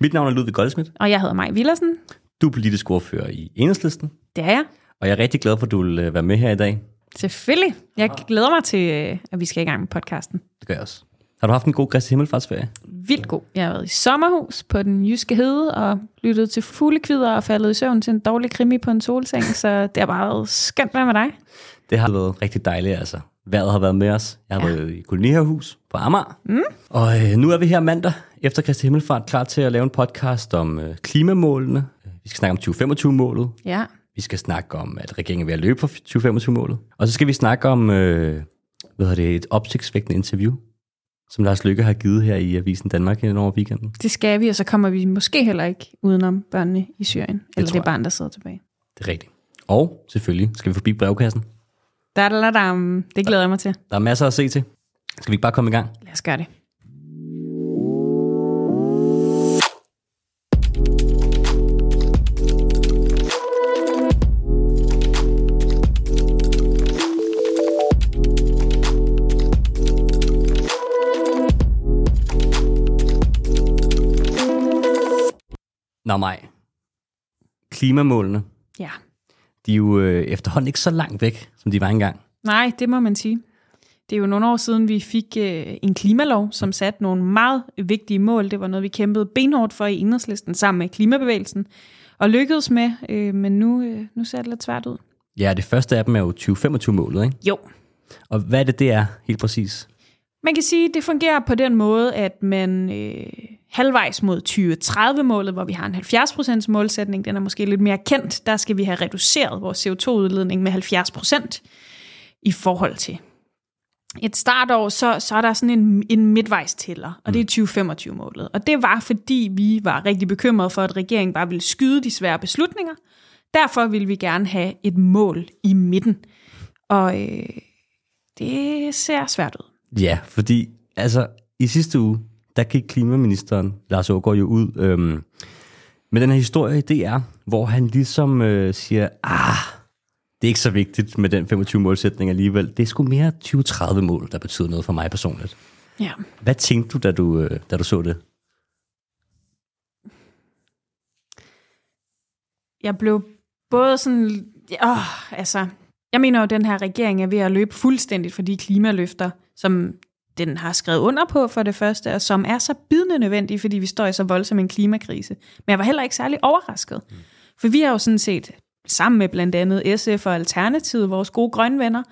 Mit navn er Ludvig Goldsmith. Og jeg hedder Maj Villersen. Du er politisk ordfører i Enhedslisten. Det er jeg. Og jeg er rigtig glad for, at du vil øh, være med her i dag. Selvfølgelig. Jeg glæder mig til, øh, at vi skal i gang med podcasten. Det gør jeg også. Har du haft en god Kristi Himmelfartsferie? Vildt god. Jeg har været i sommerhus på den jyske hede og lyttet til fuglekvider og faldet i søvn til en dårlig krimi på en solseng, så det har bare været skønt med dig. Det har været rigtig dejligt, altså. Vejret har været med os. Jeg har ja. været i kolonihavehus på Amager. Mm. Og øh, nu er vi her mandag efter Kristi Himmelfart klar til at lave en podcast om øh, klimamålene. Vi skal snakke om 2025-målet. Ja. Vi skal snakke om, at regeringen er ved at løbe for 2025-målet. Og så skal vi snakke om øh, hvad hedder det, et opsigtsvækkende interview, som Lars Lykke har givet her i Avisen Danmark hen over weekenden. Det skal vi, og så kommer vi måske heller ikke udenom børnene i Syrien. Det eller det barn, der sidder tilbage. Det er rigtigt. Og selvfølgelig skal vi forbi brevkassen. Da, da, da, da. Det glæder jeg mig til. Der er masser at se til. Skal vi ikke bare komme i gang? Lad os gøre det. Nå mig. Klimamålene, Ja. de er jo øh, efterhånden ikke så langt væk, som de var engang. Nej, det må man sige. Det er jo nogle år siden, vi fik øh, en klimalov, som satte nogle meget vigtige mål. Det var noget, vi kæmpede benhårdt for i enhedslisten sammen med klimabevægelsen, og lykkedes med, øh, men nu, øh, nu ser det lidt svært ud. Ja, det første af dem er jo 2025-målet, ikke? Jo, Og hvad er det, det er helt præcis? Man kan sige, at det fungerer på den måde, at man øh, halvvejs mod 2030-målet, hvor vi har en 70% målsætning, den er måske lidt mere kendt, der skal vi have reduceret vores CO2-udledning med 70% i forhold til et startår, så, så er der sådan en, en midtvejstæller, og det er 2025-målet. Og det var, fordi vi var rigtig bekymrede for, at regeringen bare ville skyde de svære beslutninger. Derfor ville vi gerne have et mål i midten. Og øh, det ser svært ud. Ja, fordi altså i sidste uge, der gik klimaministeren Lars Aagaard jo ud øhm, med den her historie, det er, hvor han ligesom øh, siger, ah, det er ikke så vigtigt med den 25-målsætning alligevel. Det er sgu mere 2030-mål, der betyder noget for mig personligt. Ja. Hvad tænkte du, da du, øh, da du så det? jeg blev både sådan, åh, altså, jeg mener jo, at den her regering er ved at løbe fuldstændigt for de klimaløfter, som den har skrevet under på for det første, og som er så bidende nødvendige, fordi vi står i så voldsom en klimakrise. Men jeg var heller ikke særlig overrasket. Mm. For vi har jo sådan set, sammen med blandt andet SF og Alternativet, vores gode grønne venner,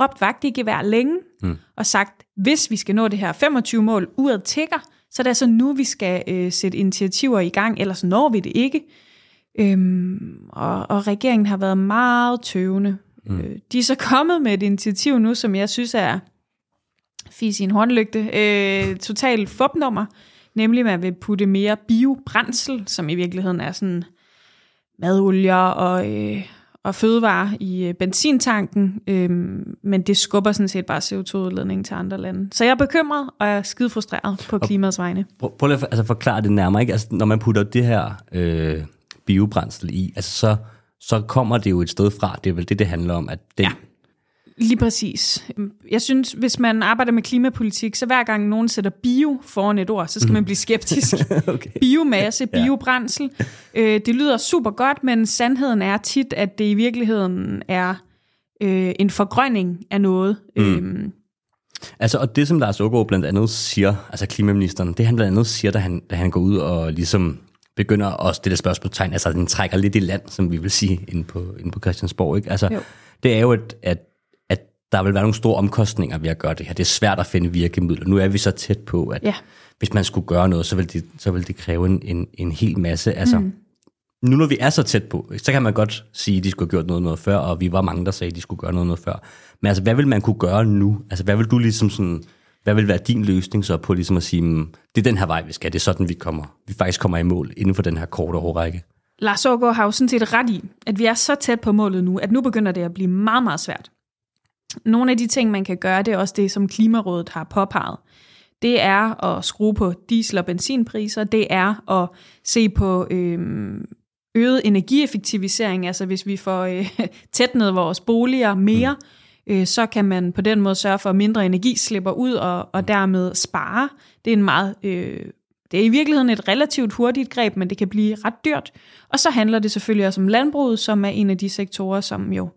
råbt vagt i gevær længe, mm. og sagt, hvis vi skal nå det her 25-mål, uret tigger, så er det altså nu, vi skal øh, sætte initiativer i gang, ellers når vi det ikke. Øhm, og, og regeringen har været meget tøvende. Mm. Øh, de er så kommet med et initiativ nu, som jeg synes er fis i en håndlygte, øh, totalt fupnummer, nemlig man vil putte mere biobrændsel, som i virkeligheden er sådan madolier og, øh, og fødevarer i øh, benzintanken, øh, men det skubber sådan set bare CO2-udledningen til andre lande. Så jeg er bekymret, og jeg er skide frustreret på klimaets vegne. Prøv, prøv lige at altså, forklare det nærmere. Ikke? Altså, når man putter det her øh, biobrændsel i, altså, så, så kommer det jo et sted fra. Det er vel det, det handler om. At den, Ja. Lige præcis. Jeg synes, hvis man arbejder med klimapolitik, så hver gang nogen sætter bio foran et ord, så skal man blive skeptisk. okay. Biomasse, biobrændsel. Øh, det lyder super godt, men sandheden er tit, at det i virkeligheden er øh, en forgrønning af noget. Mm. Øhm, Altså, og det, som Lars Aagaard blandt andet siger, altså klimaministeren, det han blandt andet siger, da han, da han går ud og ligesom begynder at stille spørgsmålstegn, altså den trækker lidt i land, som vi vil sige, inde på, inde på Christiansborg. Ikke? Altså, Jo. det er jo, at, at, at der vil være nogle store omkostninger ved at gøre det her. Det er svært at finde virkemidler. Nu er vi så tæt på, at Ja. hvis man skulle gøre noget, så vil det, så vil det kræve en, en, en hel masse. Altså, mm. Nu når vi er så tæt på, så kan man godt sige, at de skulle have gjort noget noget før, og vi var mange, der sagde, at de skulle gøre noget noget før. Men altså, hvad vil man kunne gøre nu? Altså, hvad vil du ligesom sådan, hvad vil være din løsning så på ligesom at sige, "Mm, det er den her vej, vi skal, det er sådan, vi kommer, vi faktisk kommer i mål inden for den her korte årrække? Lars Aagaard har jo sådan set ret i, at vi er så tæt på målet nu, at nu begynder det at blive meget, meget svært. Nogle af de ting, man kan gøre, det er også det, som Klimarådet har påpeget. Det er at skrue på diesel- og benzinpriser. Det er at se på øh, øget energieffektivisering. Altså hvis vi får øh, tætnet vores boliger mere, mm. Øh, så kan man på den måde sørge for, at mindre energi slipper ud og, og dermed spare. Det er en meget øh, Det er i virkeligheden et relativt hurtigt greb, men det kan blive ret dyrt. Og så handler det selvfølgelig også om landbruget, som er en af de sektorer, som jo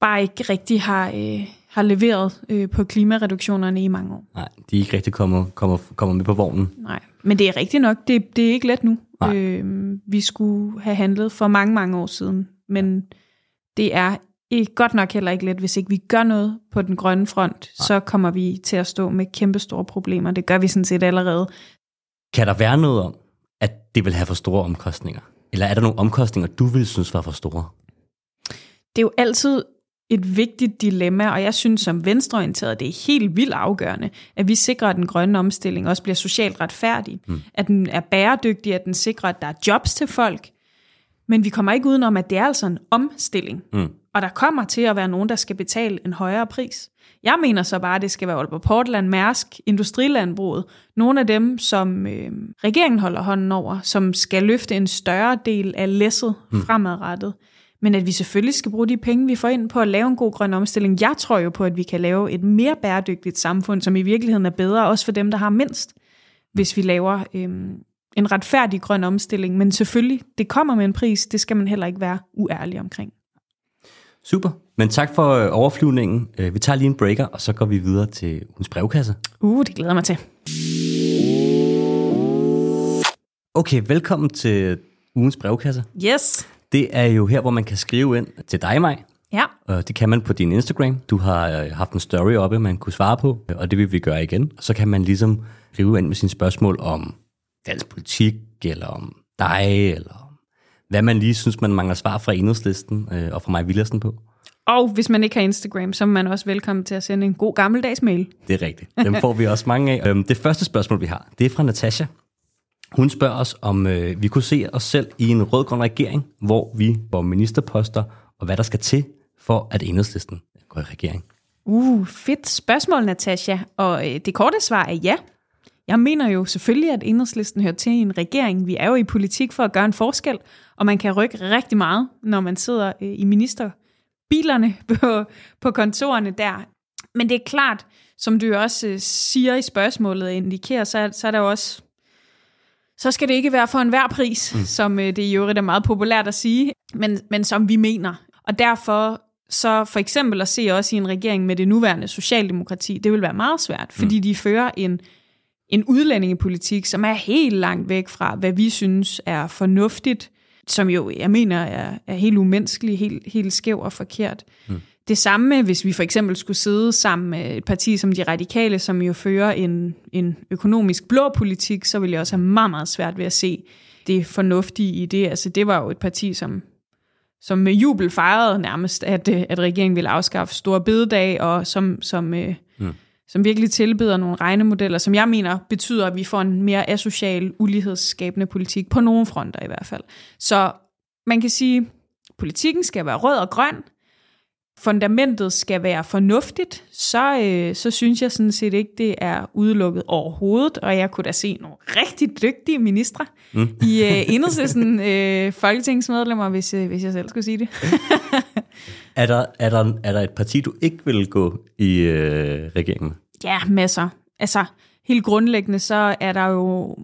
bare ikke rigtig har, øh, har leveret øh, på klimareduktionerne i mange år. Nej, de er ikke rigtig kommet, kommer, kommer med på vognen. Nej, men det er rigtigt nok. Det, det er ikke let nu. Øh, vi skulle have handlet for mange, mange år siden, men det er ikke, godt nok heller ikke let, hvis ikke vi gør noget på den grønne front, Nej. så kommer vi til at stå med kæmpe store problemer. Det gør vi sådan set allerede. Kan der være noget om, at det vil have for store omkostninger? Eller er der nogle omkostninger, du vil synes var for store? Det er jo altid et vigtigt dilemma, og jeg synes som venstreorienteret, det er helt vildt afgørende, at vi sikrer, at den grønne omstilling også bliver socialt retfærdig, mm. at den er bæredygtig, at den sikrer, at der er jobs til folk, men vi kommer ikke udenom, at det er altså en omstilling. Mm. Og der kommer til at være nogen, der skal betale en højere pris. Jeg mener så bare, at det skal være Aalborg Portland, Mærsk, Industrilandbruget. Nogle af dem, som øh, regeringen holder hånden over, som skal løfte en større del af læsset mm. fremadrettet. Men at vi selvfølgelig skal bruge de penge, vi får ind på at lave en god grøn omstilling. Jeg tror jo på, at vi kan lave et mere bæredygtigt samfund, som i virkeligheden er bedre, også for dem, der har mindst, hvis vi laver øh, en retfærdig grøn omstilling. Men selvfølgelig, det kommer med en pris. Det skal man heller ikke være uærlig omkring. Super. Men tak for øh, overflyvningen. Øh, vi tager lige en breaker, og så går vi videre til ugens brevkasse. Uh, det glæder mig til. Okay, velkommen til ugens brevkasse. Yes. Det er jo her, hvor man kan skrive ind til dig, mig. Ja. Og det kan man på din Instagram. Du har øh, haft en story oppe, man kunne svare på, og det vil vi gøre igen. Og så kan man ligesom skrive ind med sine spørgsmål om dansk politik, eller om dig, eller hvad man lige synes, man mangler svar fra enhedslisten øh, og fra mig Villersen på. Og hvis man ikke har Instagram, så er man også velkommen til at sende en god gammeldags mail. Det er rigtigt. Dem får vi også mange af. Øhm, det første spørgsmål, vi har, det er fra Natasha. Hun spørger os, om øh, vi kunne se os selv i en rød-grøn regering, hvor vi får ministerposter, og hvad der skal til for, at enhedslisten går i regering. Uh, fedt spørgsmål, Natasha. Og øh, det korte svar er ja. Jeg mener jo selvfølgelig, at enhedslisten hører til i en regering. Vi er jo i politik for at gøre en forskel, og man kan rykke rigtig meget, når man sidder øh, i ministerbilerne på, på kontorerne der. Men det er klart, som du også øh, siger i spørgsmålet indikerer, så, så er der jo også så skal det ikke være for enhver pris, mm. som øh, det i øvrigt er meget populært at sige, men, men som vi mener. Og derfor så for eksempel at se også i en regering med det nuværende socialdemokrati, det vil være meget svært, fordi mm. de fører en en udlændingepolitik, som er helt langt væk fra, hvad vi synes er fornuftigt, som jo, jeg mener, er, er helt umenneskelig, helt, helt skæv og forkert. Mm. Det samme, hvis vi for eksempel skulle sidde sammen med et parti som De Radikale, som jo fører en, en økonomisk blå politik, så ville jeg også have meget, meget svært ved at se det fornuftige i det. Altså, det var jo et parti, som, som med jubel fejrede nærmest, at, at regeringen ville afskaffe store bededag, og som, som øh, som virkelig tilbyder nogle regnemodeller, som jeg mener betyder, at vi får en mere asocial, ulighedsskabende politik, på nogle fronter i hvert fald. Så man kan sige, at politikken skal være rød og grøn, fundamentet skal være fornuftigt, så, øh, så synes jeg sådan set ikke, det er udelukket overhovedet, og jeg kunne da se nogle rigtig dygtige ministre mm. i øh, enhedslisten øh, folketingsmedlemmer, hvis, øh, hvis jeg selv skulle sige det. er, der, er, der, er der et parti, du ikke vil gå i øh, regeringen Ja, masser. Altså, helt grundlæggende, så er der jo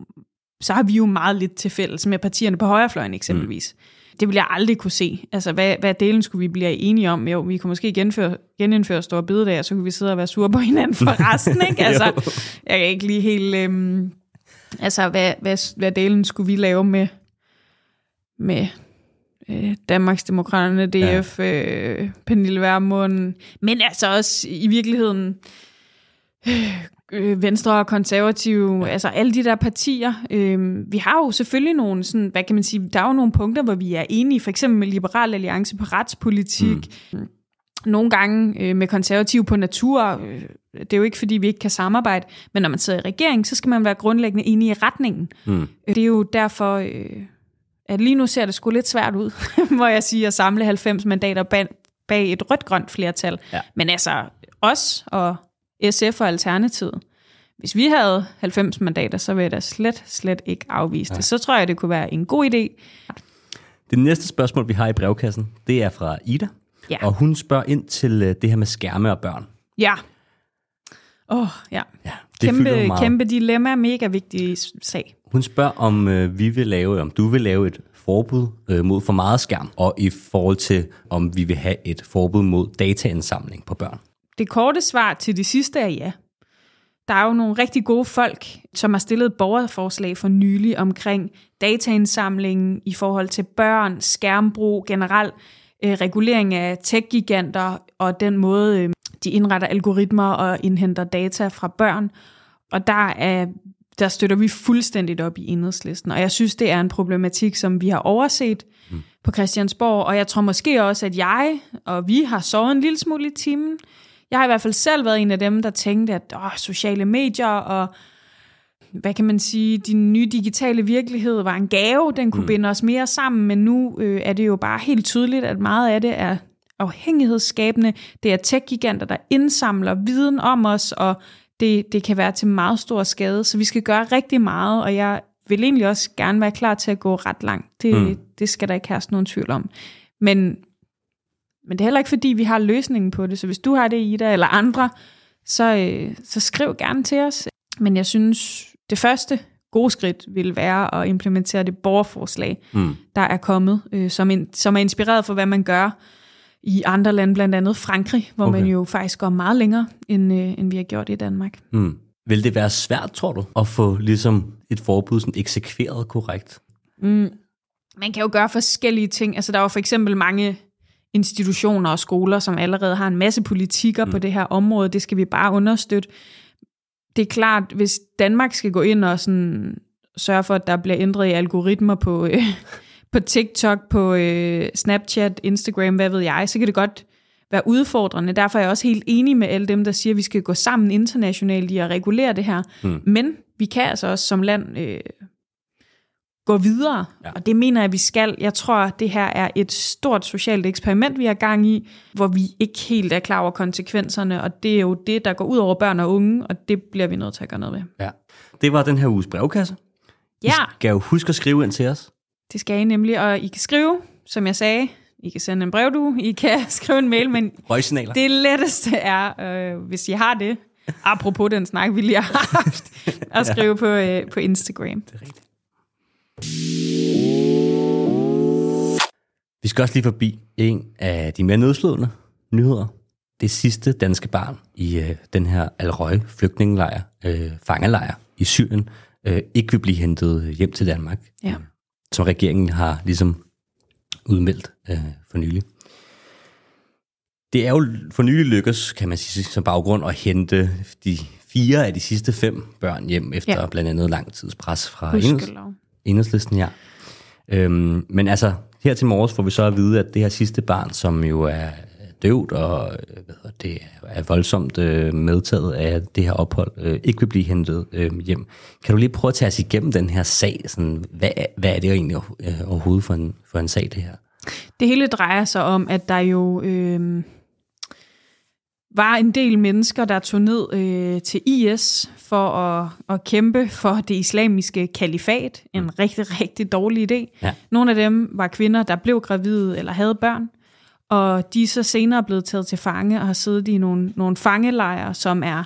så har vi jo meget lidt til fælles med partierne på højrefløjen eksempelvis. Mm det vil jeg aldrig kunne se. Altså, hvad, hvad delen skulle vi blive enige om? Jo, vi kunne måske genføre, genindføre store bededag, og så kunne vi sidde og være sure på hinanden for resten, ikke? Altså, jeg kan ikke lige helt... Øhm, altså, hvad, hvad, hvad delen skulle vi lave med, med øh, Danmarksdemokraterne, DF, ja. øh, Pernille Vermund, men altså også i virkeligheden... Øh, øh, Venstre og konservative, ja. altså alle de der partier. Øh, vi har jo selvfølgelig nogle, sådan, hvad kan man sige, der er jo nogle punkter, hvor vi er enige, for eksempel med Liberal Alliance på retspolitik, mm. nogle gange øh, med konservative på natur. Øh, det er jo ikke, fordi vi ikke kan samarbejde, men når man sidder i regering, så skal man være grundlæggende enig i retningen. Mm. Det er jo derfor, øh, at lige nu ser det sgu lidt svært ud, må jeg sige, at samle 90 mandater bag, bag et rødt-grønt flertal. Ja. Men altså, os og SF og Alternativet. Hvis vi havde 90 mandater, så ville jeg da slet, slet ikke afvise det. Så tror jeg, det kunne være en god idé. Det næste spørgsmål, vi har i brevkassen, det er fra Ida. Ja. Og hun spørger ind til øh, det her med skærme og børn. Ja. Åh, oh, ja. Ja, det Kæmpe, kæmpe dilemma, mega vigtig sag. Hun spørger, om øh, vi vil lave, om du vil lave et forbud øh, mod for meget skærm, og i forhold til, om vi vil have et forbud mod dataindsamling på børn. Det korte svar til det sidste er ja. Der er jo nogle rigtig gode folk, som har stillet et borgerforslag for nylig omkring dataindsamlingen i forhold til børn, skærmbrug, generelt øh, regulering af tech-giganter og den måde, øh, de indretter algoritmer og indhenter data fra børn. Og der, er, der støtter vi fuldstændigt op i enhedslisten. Og jeg synes, det er en problematik, som vi har overset mm. på Christiansborg. Og jeg tror måske også, at jeg og vi har sovet en lille smule i timen. Jeg har i hvert fald selv været en af dem, der tænkte, at åh, sociale medier og hvad kan man sige, din nye digitale virkelighed var en gave, den kunne mm. binde os mere sammen, men nu øh, er det jo bare helt tydeligt, at meget af det er afhængighedsskabende. Det er tech-giganter, der indsamler viden om os, og det, det kan være til meget stor skade, så vi skal gøre rigtig meget, og jeg vil egentlig også gerne være klar til at gå ret langt. Det, mm. det skal der ikke herske nogen tvivl om. Men, men det er heller ikke, fordi vi har løsningen på det, så hvis du har det, Ida, eller andre, så, øh, så skriv gerne til os. Men jeg synes, det første gode skridt vil være at implementere det borgerforslag, mm. der er kommet, øh, som, in, som er inspireret for, hvad man gør i andre lande, blandt andet Frankrig, hvor okay. man jo faktisk går meget længere, end, øh, end vi har gjort i Danmark. Mm. Vil det være svært, tror du, at få ligesom et forbud sådan eksekveret korrekt? Mm. Man kan jo gøre forskellige ting. Altså, der er jo for eksempel mange institutioner og skoler, som allerede har en masse politikker mm. på det her område. Det skal vi bare understøtte. Det er klart, hvis Danmark skal gå ind og sådan sørge for, at der bliver ændret i algoritmer på, øh, på TikTok, på øh, Snapchat, Instagram, hvad ved jeg, så kan det godt være udfordrende. Derfor er jeg også helt enig med alle dem, der siger, at vi skal gå sammen internationalt i at regulere det her. Mm. Men vi kan altså også som land øh, gå videre, ja. og det mener jeg, vi skal. Jeg tror, at det her er et stort socialt eksperiment, vi har gang i, hvor vi ikke helt er klar over konsekvenserne, og det er jo det, der går ud over børn og unge, og det bliver vi nødt til at gøre noget ved. Ja. Det var den her uges brevkasse. Ja. I skal jo huske at skrive ind til os. Det skal I nemlig, og I kan skrive, som jeg sagde, I kan sende en brevdue, I kan skrive en mail, men Røgsignaler. det letteste er, øh, hvis I har det, apropos den snak, vi lige har haft, at skrive på, øh, på Instagram. Det er rigtigt. Vi skal også lige forbi en af de mere nedslående nyheder. Det sidste danske barn i øh, den her Al-Røje flygtningelejr, øh, fangelejr i Syrien, øh, ikke vil blive hentet hjem til Danmark. Ja. Som regeringen har ligesom udmeldt øh, for nylig. Det er jo for nylig lykkes, kan man sige, som baggrund at hente de fire af de sidste fem børn hjem, efter Ja. blandt andet lang tids pres fra Gudskelov enhedslisten, ja. Øhm, men altså, her til morges får vi så at vide, at det her sidste barn, som jo er døvt og øh, hvad det, er voldsomt øh, medtaget af det her ophold, øh, ikke vil blive hentet øh, hjem. Kan du lige prøve at tage os igennem den her sag? Sådan, hvad, hvad er det egentlig øh, overhovedet for en, for en sag, det her? Det hele drejer sig om, at der jo øh, var en del mennesker, der tog ned øh, til IS for at, at kæmpe for det islamiske kalifat. En rigtig, rigtig dårlig idé. Ja. Nogle af dem var kvinder, der blev gravide eller havde børn, og de er så senere blevet taget til fange og har siddet i nogle, nogle fangelejre, som er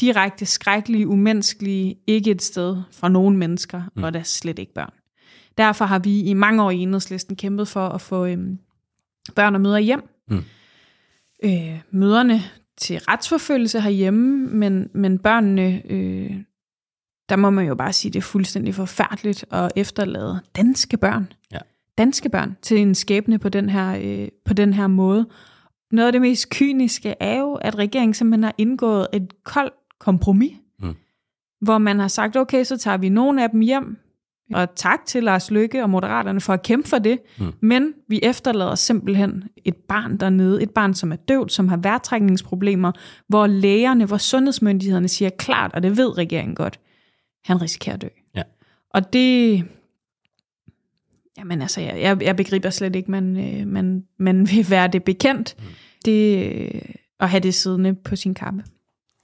direkte skrækkelige, umenneskelige, ikke et sted for nogen mennesker, mm. og der er slet ikke børn. Derfor har vi i mange år i enhedslisten kæmpet for at få øhm, børn og mødre hjem. Mm. Øh, møderne til retsforfølgelse herhjemme, men, men børnene, øh, der må man jo bare sige, det er fuldstændig forfærdeligt at efterlade danske børn. Ja. Danske børn til en skæbne på den her, øh, på den her måde. Noget af det mest kyniske er jo, at regeringen simpelthen har indgået et koldt kompromis, Mm. hvor man har sagt, okay, så tager vi nogle af dem hjem, og tak til Lars Løkke og Moderaterne for at kæmpe for det, Mm. men vi efterlader simpelthen et barn dernede, et barn, som er døvt, som har vejrtrækningsproblemer, hvor lægerne, hvor sundhedsmyndighederne siger klart, og det ved regeringen godt, han risikerer at dø. Ja. Og det... Jamen altså, jeg, jeg, jeg begriber slet ikke, man, øh, man, man vil være det bekendt, mm. det øh, at have det siddende på sin kappe.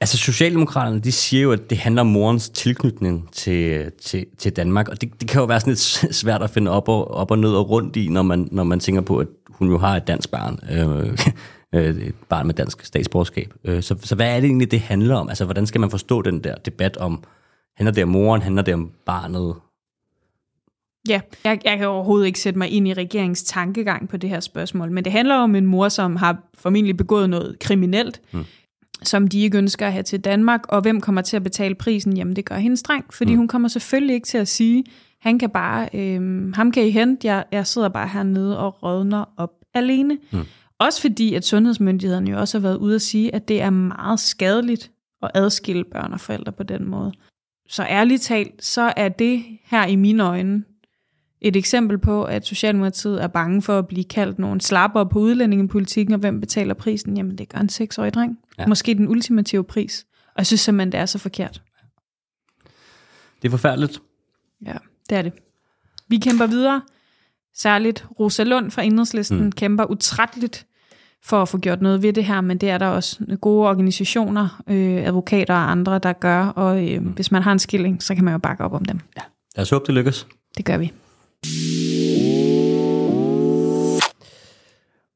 Altså Socialdemokraterne, de siger jo, at det handler om morens tilknytning til, til, til Danmark, og det, det kan jo være sådan lidt svært at finde op og, op og ned og rundt i, når man, når man tænker på, at hun jo har et dansk barn. Øh, øh, et barn med dansk statsborgerskab. Øh, så, så hvad er det egentlig, det handler om? Altså, hvordan skal man forstå den der debat om, handler det om moren, handler det om barnet? Ja, jeg, jeg kan overhovedet ikke sætte mig ind i regeringens tankegang på det her spørgsmål, men det handler om en mor, som har formentlig begået noget kriminelt, mm. Som de ikke ønsker at have til Danmark, og hvem kommer til at betale prisen? Jamen, det gør hende streng, fordi mm. hun kommer selvfølgelig ikke til at sige, han kan bare, øh, ham kan I hente, jeg, jeg sidder bare hernede og rådner op alene. Mm. Også fordi, at sundhedsmyndighederne jo også har været ude at sige, at det er meget skadeligt at adskille børn og forældre på den måde. Så ærligt talt, så er det her i mine øjne et eksempel på, at Socialdemokratiet er bange for at blive kaldt nogle slapper på udlændingepolitikken, og hvem betaler prisen? Jamen, det gør en seksårig dreng. Ja. Måske den ultimative pris. Og jeg synes simpelthen, det er så forkert. Det er forfærdeligt. Ja, det er det. Vi kæmper videre. Særligt Rosa Lund fra Enhedslisten mm. kæmper utrætteligt for at få gjort noget ved det her, men det er der også gode organisationer, øh, advokater og andre, der gør, og øh, mm. hvis man har en skilling, så kan man jo bakke op om dem. Ja. Lad os håbe, det lykkes. Det gør vi.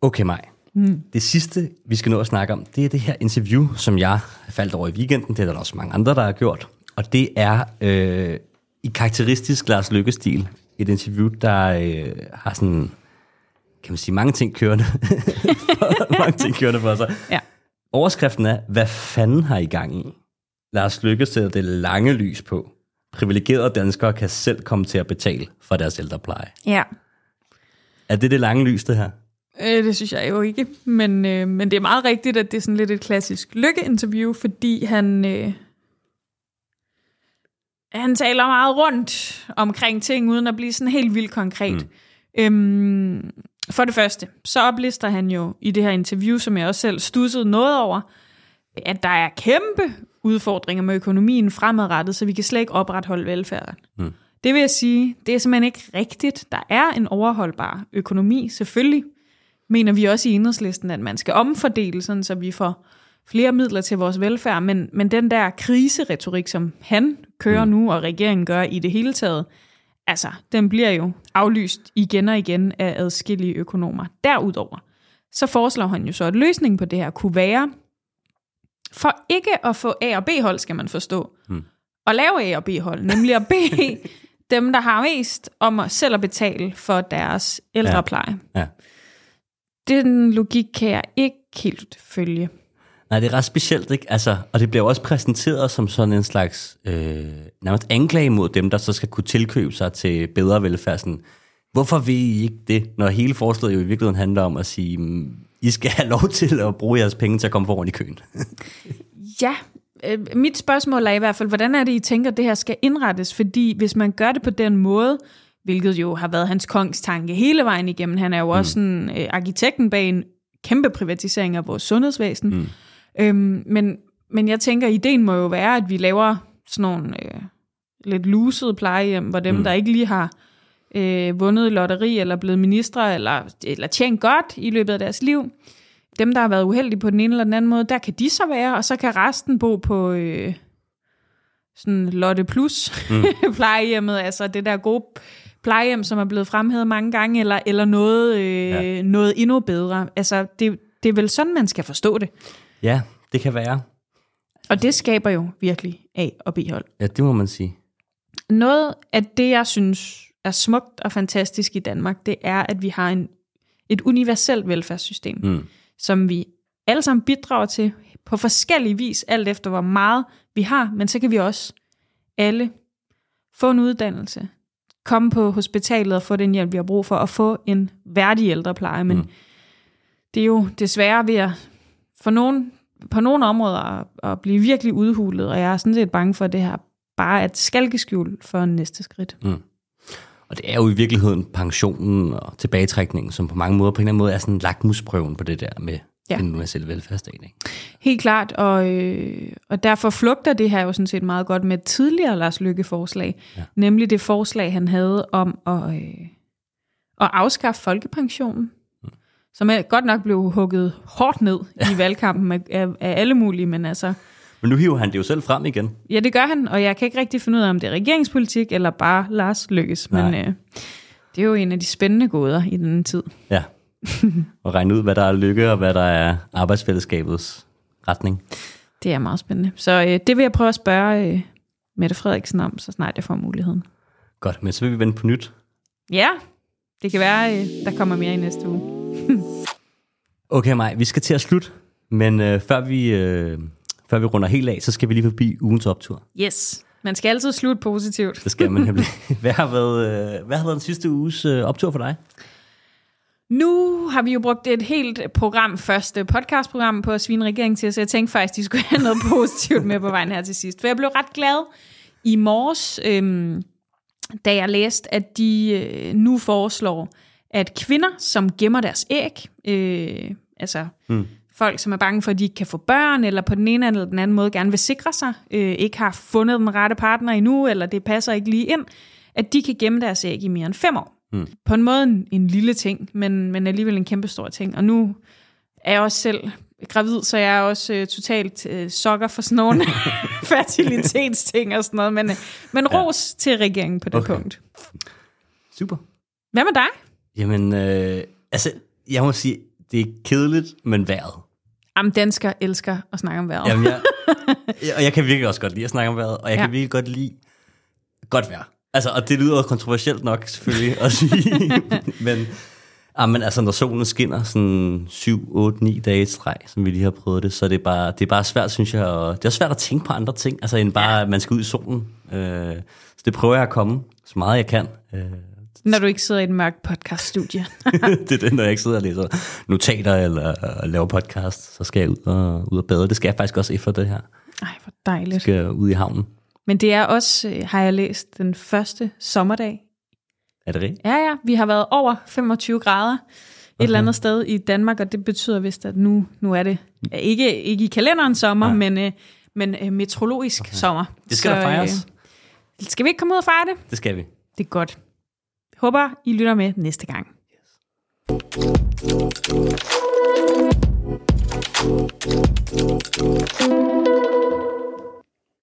Okay, Maj. Mm. Det sidste, vi skal nå at snakke om, det er det her interview, som jeg faldt over i weekenden. Det er der også mange andre, der har gjort. Og det er øh, i karakteristisk Lars Lykke-stil. Et interview, der øh, har sådan, kan man sige, mange ting kørende. mange ting kørende for sig. Ja. Overskriften er, hvad fanden har I gang i? Lars Lykke sætter det lange lys på. Privilegerede danskere kan selv komme til at betale for deres ældrepleje. Ja. Er det det lange lys, det her? Øh, det synes jeg jo ikke, men, øh, men det er meget rigtigt, at det er sådan lidt et klassisk lykkeinterview, fordi han, øh, han taler meget rundt omkring ting, uden at blive sådan helt vildt konkret. Mm. Øhm, for det første, så oplister han jo i det her interview, som jeg også selv stussede noget over, at der er kæmpe udfordringer med økonomien fremadrettet, så vi kan slet ikke opretholde velfærden. Mm. Det vil jeg sige, det er simpelthen ikke rigtigt. Der er en overholdbar økonomi, selvfølgelig. Mener vi også i enhedslisten, at man skal omfordele, sådan, så vi får flere midler til vores velfærd, men, men den der kriseretorik, som han kører mm. nu, og regeringen gør i det hele taget, altså, den bliver jo aflyst igen og igen af adskillige økonomer. Derudover, så foreslår han jo så, at løsningen på det her kunne være, for ikke at få A- og B-hold, skal man forstå, mm. at lave A- og B-hold, nemlig at bede dem, der har mest, om at selv at betale for deres ældrepleje. Ja. Ja. Den logik kan jeg ikke helt følge. Nej, det er ret specielt, ikke? Altså, og det bliver også præsenteret som sådan en slags øh, nærmest anklage mod dem, der så skal kunne tilkøbe sig til bedre velfærd. Sådan, hvorfor vil I ikke det, når hele forslaget jo i virkeligheden handler om at sige, mm, I skal have lov til at bruge jeres penge til at komme foran i køen? ja, øh, mit spørgsmål er i hvert fald, hvordan er det, I tænker, at det her skal indrettes? Fordi hvis man gør det på den måde, hvilket jo har været hans kongs tanke hele vejen igennem, han er jo mm. også sådan, øh, arkitekten bag en kæmpe privatisering af vores sundhedsvæsen, mm Øhm, men, men jeg tænker, ideen må jo være, at vi laver sådan nogle øh, lidt lusede plejehjem, hvor dem, mm. der ikke lige har øh, vundet lotteri, eller blevet ministre, eller, eller tjent godt i løbet af deres liv, dem, der har været uheldige på den ene eller den anden måde, der kan de så være, og så kan resten bo på øh, sådan Lotte Plus mm. plejehjemmet, altså det der gode plejehjem, som er blevet fremhævet mange gange, eller, eller noget, øh, ja. noget endnu bedre. Altså, det, det er vel sådan, man skal forstå det. Ja, det kan være. Og det skaber jo virkelig A- og B-hold. Ja, det må man sige. Noget af det, jeg synes er smukt og fantastisk i Danmark, det er, at vi har en, et universelt velfærdssystem, mm. som vi alle sammen bidrager til på forskellig vis, alt efter hvor meget vi har, men så kan vi også alle få en uddannelse, komme på hospitalet og få den hjælp, vi har brug for, og få en værdig ældrepleje. Men mm. det er jo desværre ved at for nogen, på nogle områder at, at blive virkelig udhulet, og jeg er sådan set bange for, at det her bare er et skalkeskjul for næste skridt. Mm. Og det er jo i virkeligheden pensionen og tilbagetrækningen, som på mange måder på en eller anden måde er sådan lakmusprøven på det der med ja. den universelle velfærdsstat. Ikke? Helt klart, og, øh, og derfor flugter det her jo sådan set meget godt med et tidligere Lars Lykke-forslag, ja. nemlig det forslag, han havde om at, øh, at afskaffe folkepensionen som er godt nok blev hugget hårdt ned ja. i valgkampen af, af, af alle mulige, men altså... Men nu hiver han det jo selv frem igen. Ja, det gør han, og jeg kan ikke rigtig finde ud af, om det er regeringspolitik, eller bare Lars Lykkes, men øh, det er jo en af de spændende gåder i den tid. Ja. og regne ud, hvad der er lykke, og hvad der er arbejdsfællesskabets retning. Det er meget spændende. Så øh, det vil jeg prøve at spørge øh, Mette Frederiksen om, så snart jeg får muligheden. Godt, men så vil vi vende på nyt. Ja, det kan være, øh, der kommer mere i næste uge. Okay, Maj, vi skal til at slutte, men øh, før, vi, øh, før vi runder helt af, så skal vi lige forbi ugens optur. Yes. Man skal altid slutte positivt. Det skal man nemlig. Hvad har været, øh, hvad har været den sidste uges øh, optur for dig? Nu har vi jo brugt et helt program, første podcastprogram på at svine regeringen til, så jeg tænkte faktisk, de skulle have noget positivt med på vejen her til sidst. For jeg blev ret glad i morges, øhm, da jeg læste, at de øh, nu foreslår, at kvinder, som gemmer deres æg, øh, altså mm. Folk, som er bange for, at de ikke kan få børn, eller på den ene eller den anden måde gerne vil sikre sig, øh, ikke har fundet den rette partner endnu, eller det passer ikke lige ind, at de kan gemme deres æg i mere end fem år. Mm. På en måde en, en lille ting, men, men alligevel en kæmpe stor ting. Og nu er jeg også selv gravid, så jeg er også øh, totalt øh, sokker for sådan nogle fertilitetsting og sådan noget. Men, øh, men ros ja. til regeringen på det okay. punkt. Super. Hvad med dig? Jamen, øh, altså, jeg må sige, det er kedeligt, men vejret. Jamen, dansker elsker at snakke om vejret. Jamen, jeg, og jeg kan virkelig også godt lide at snakke om vejret, og jeg ja. kan virkelig godt lide godt vejr. Altså, og det lyder kontroversielt nok selvfølgelig at sige, men, ah, men altså, når solen skinner sådan 7, 8, 9 dage i streg, som vi lige har prøvet det, så er det bare, det er bare svært, synes jeg, og det er svært at tænke på andre ting, altså end bare, at man skal ud i solen. Øh, så det prøver jeg at komme, så meget jeg kan. Øh, når du ikke sidder i et mørkt podcaststudie. det er det, når jeg ikke sidder og læser notater eller laver podcast, så skal jeg ud og, ud og bade. Det skal jeg faktisk også efter det her. Ej, hvor dejligt. Jeg skal ud i havnen. Men det er også, øh, har jeg læst, den første sommerdag. Er det rigtigt? Ja, ja. Vi har været over 25 grader et okay. eller andet sted i Danmark, og det betyder vist, at nu, nu er det ikke, ikke i kalenderen sommer, ja. men, øh, men øh, meteorologisk okay. sommer. Det skal Så, der fejres. Øh, skal vi ikke komme ud og fejre det? Det skal vi. Det er godt. Håber, I lytter med næste gang. Yes.